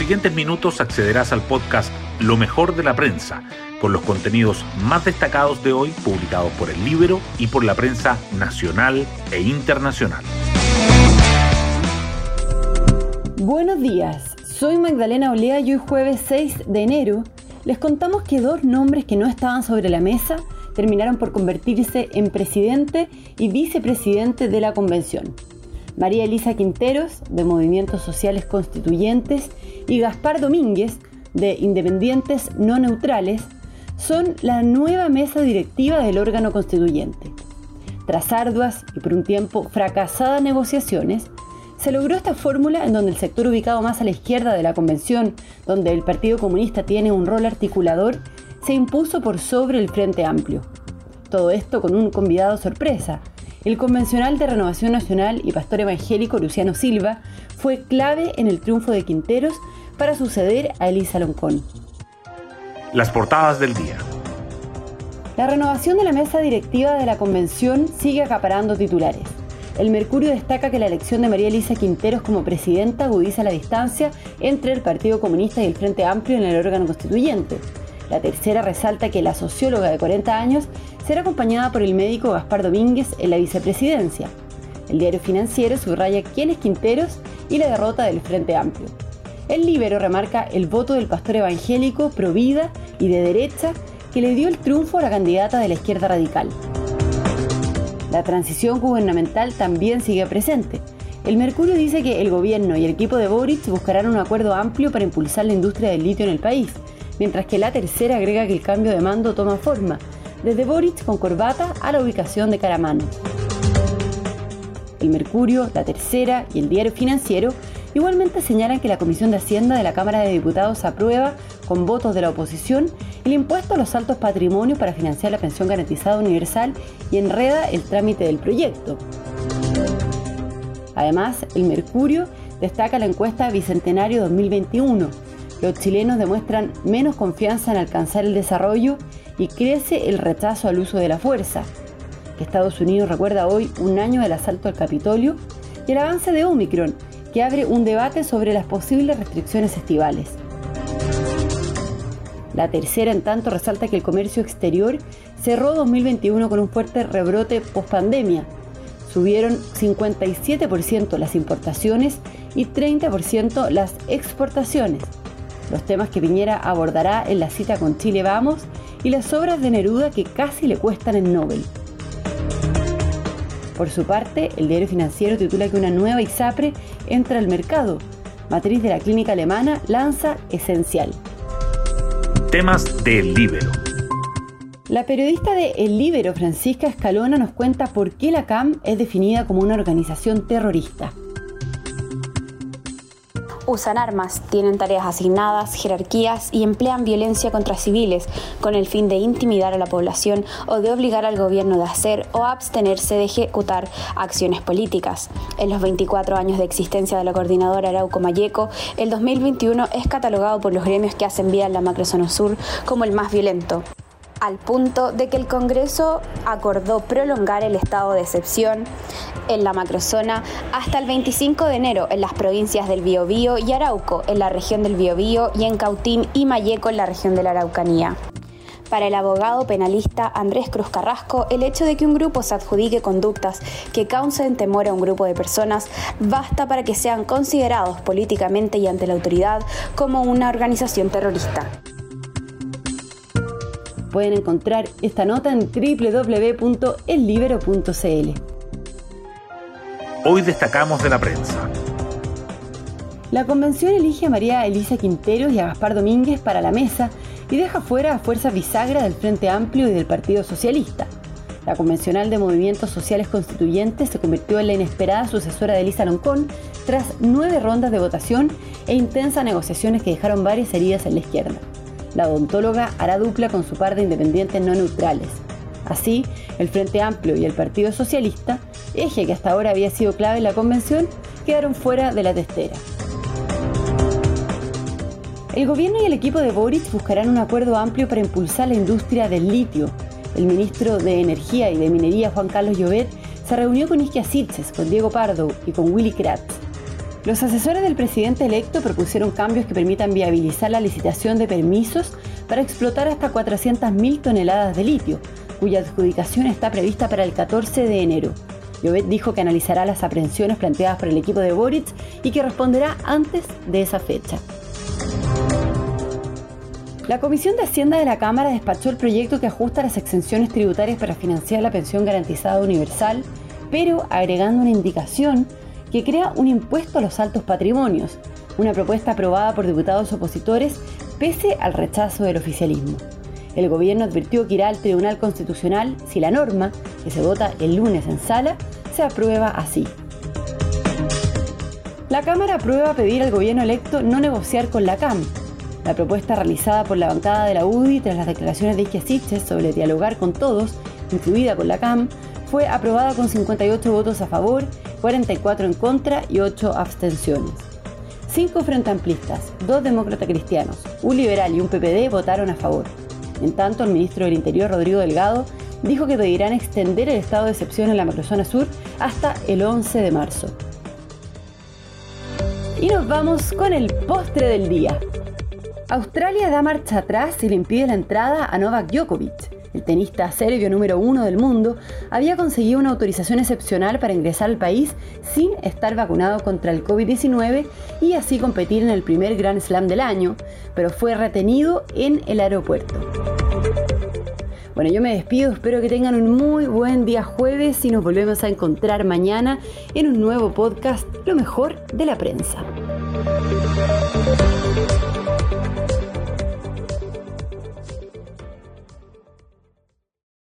siguientes minutos accederás al podcast Lo mejor de la prensa, con los contenidos más destacados de hoy publicados por el Libro y por la prensa nacional e internacional. Buenos días, soy Magdalena Olea y hoy jueves 6 de enero les contamos que dos nombres que no estaban sobre la mesa terminaron por convertirse en presidente y vicepresidente de la convención. María Elisa Quinteros, de Movimientos Sociales Constituyentes, y Gaspar Domínguez, de Independientes No Neutrales, son la nueva mesa directiva del órgano constituyente. Tras arduas y por un tiempo fracasadas negociaciones, se logró esta fórmula en donde el sector ubicado más a la izquierda de la convención, donde el Partido Comunista tiene un rol articulador, se impuso por sobre el Frente Amplio. Todo esto con un convidado sorpresa. El convencional de Renovación Nacional y pastor evangélico Luciano Silva fue clave en el triunfo de Quinteros para suceder a Elisa Loncón. Las portadas del día. La renovación de la mesa directiva de la convención sigue acaparando titulares. El Mercurio destaca que la elección de María Elisa Quinteros como presidenta agudiza la distancia entre el Partido Comunista y el Frente Amplio en el órgano constituyente. La tercera resalta que la socióloga de 40 años será acompañada por el médico Gaspar Domínguez en la vicepresidencia. El diario financiero subraya quién es Quinteros y la derrota del Frente Amplio. El Libero remarca el voto del pastor evangélico pro vida y de derecha que le dio el triunfo a la candidata de la izquierda radical. La transición gubernamental también sigue presente. El Mercurio dice que el gobierno y el equipo de Boric buscarán un acuerdo amplio para impulsar la industria del litio en el país, mientras que la tercera agrega que el cambio de mando toma forma, desde Boric con corbata a la ubicación de Caramano. El Mercurio, la tercera y el diario financiero igualmente señalan que la Comisión de Hacienda de la Cámara de Diputados aprueba, con votos de la oposición, el impuesto a los altos patrimonios para financiar la pensión garantizada universal y enreda el trámite del proyecto. Además, el Mercurio destaca la encuesta Bicentenario 2021. Los chilenos demuestran menos confianza en alcanzar el desarrollo y crece el rechazo al uso de la fuerza. Estados Unidos recuerda hoy un año del asalto al Capitolio y el avance de Omicron, que abre un debate sobre las posibles restricciones estivales. La tercera, en tanto, resalta que el comercio exterior cerró 2021 con un fuerte rebrote post-pandemia. Subieron 57% las importaciones y 30% las exportaciones. Los temas que Piñera abordará en la cita con Chile Vamos y las obras de Neruda que casi le cuestan el Nobel. Por su parte, el diario financiero titula que una nueva ISAPRE entra al mercado. Matriz de la clínica alemana lanza Esencial. Temas del Libero. La periodista de El Libero, Francisca Escalona, nos cuenta por qué la CAM es definida como una organización terrorista usan armas, tienen tareas asignadas, jerarquías y emplean violencia contra civiles con el fin de intimidar a la población o de obligar al gobierno de hacer o abstenerse de ejecutar acciones políticas. En los 24 años de existencia de la coordinadora Arauco Mayeco, el 2021 es catalogado por los gremios que hacen vida en la macrozona sur como el más violento al punto de que el Congreso acordó prolongar el estado de excepción en la macrozona hasta el 25 de enero en las provincias del Biobío y Arauco, en la región del Biobío y en Cautín y Mayeco en la región de la Araucanía. Para el abogado penalista Andrés Cruz Carrasco, el hecho de que un grupo se adjudique conductas que causen temor a un grupo de personas basta para que sean considerados políticamente y ante la autoridad como una organización terrorista. Pueden encontrar esta nota en www.ellibero.cl. Hoy destacamos de la prensa. La convención elige a María Elisa Quinteros y a Gaspar Domínguez para la mesa y deja fuera a Fuerza Bisagra del Frente Amplio y del Partido Socialista. La convencional de Movimientos Sociales Constituyentes se convirtió en la inesperada sucesora de Elisa Loncón tras nueve rondas de votación e intensas negociaciones que dejaron varias heridas en la izquierda. La odontóloga hará dupla con su par de independientes no neutrales. Así, el Frente Amplio y el Partido Socialista, eje que hasta ahora había sido clave en la convención, quedaron fuera de la testera. El gobierno y el equipo de Boric buscarán un acuerdo amplio para impulsar la industria del litio. El ministro de Energía y de Minería, Juan Carlos Llobet, se reunió con Isquia Sitges, con Diego Pardo y con Willy Kratz. Los asesores del presidente electo propusieron cambios que permitan viabilizar la licitación de permisos para explotar hasta 400.000 toneladas de litio, cuya adjudicación está prevista para el 14 de enero. Llobet dijo que analizará las aprehensiones planteadas por el equipo de Boric y que responderá antes de esa fecha. La Comisión de Hacienda de la Cámara despachó el proyecto que ajusta las exenciones tributarias para financiar la pensión garantizada universal, pero agregando una indicación que crea un impuesto a los altos patrimonios, una propuesta aprobada por diputados opositores pese al rechazo del oficialismo. El gobierno advirtió que irá al Tribunal Constitucional si la norma, que se vota el lunes en sala, se aprueba así. La Cámara aprueba pedir al gobierno electo no negociar con la CAM. La propuesta realizada por la bancada de la UDI tras las declaraciones de Isquiasiches sobre dialogar con todos, incluida con la CAM, fue aprobada con 58 votos a favor, 44 en contra y 8 abstenciones. Cinco frente amplistas, dos demócratas cristianos, un liberal y un PPD votaron a favor. En tanto, el ministro del Interior, Rodrigo Delgado, dijo que pedirán extender el estado de excepción en la macrozona sur hasta el 11 de marzo. Y nos vamos con el postre del día. Australia da marcha atrás y le impide la entrada a Novak Djokovic. El tenista serbio número uno del mundo había conseguido una autorización excepcional para ingresar al país sin estar vacunado contra el COVID-19 y así competir en el primer Grand Slam del año, pero fue retenido en el aeropuerto. Bueno, yo me despido, espero que tengan un muy buen día jueves y nos volvemos a encontrar mañana en un nuevo podcast, Lo mejor de la prensa.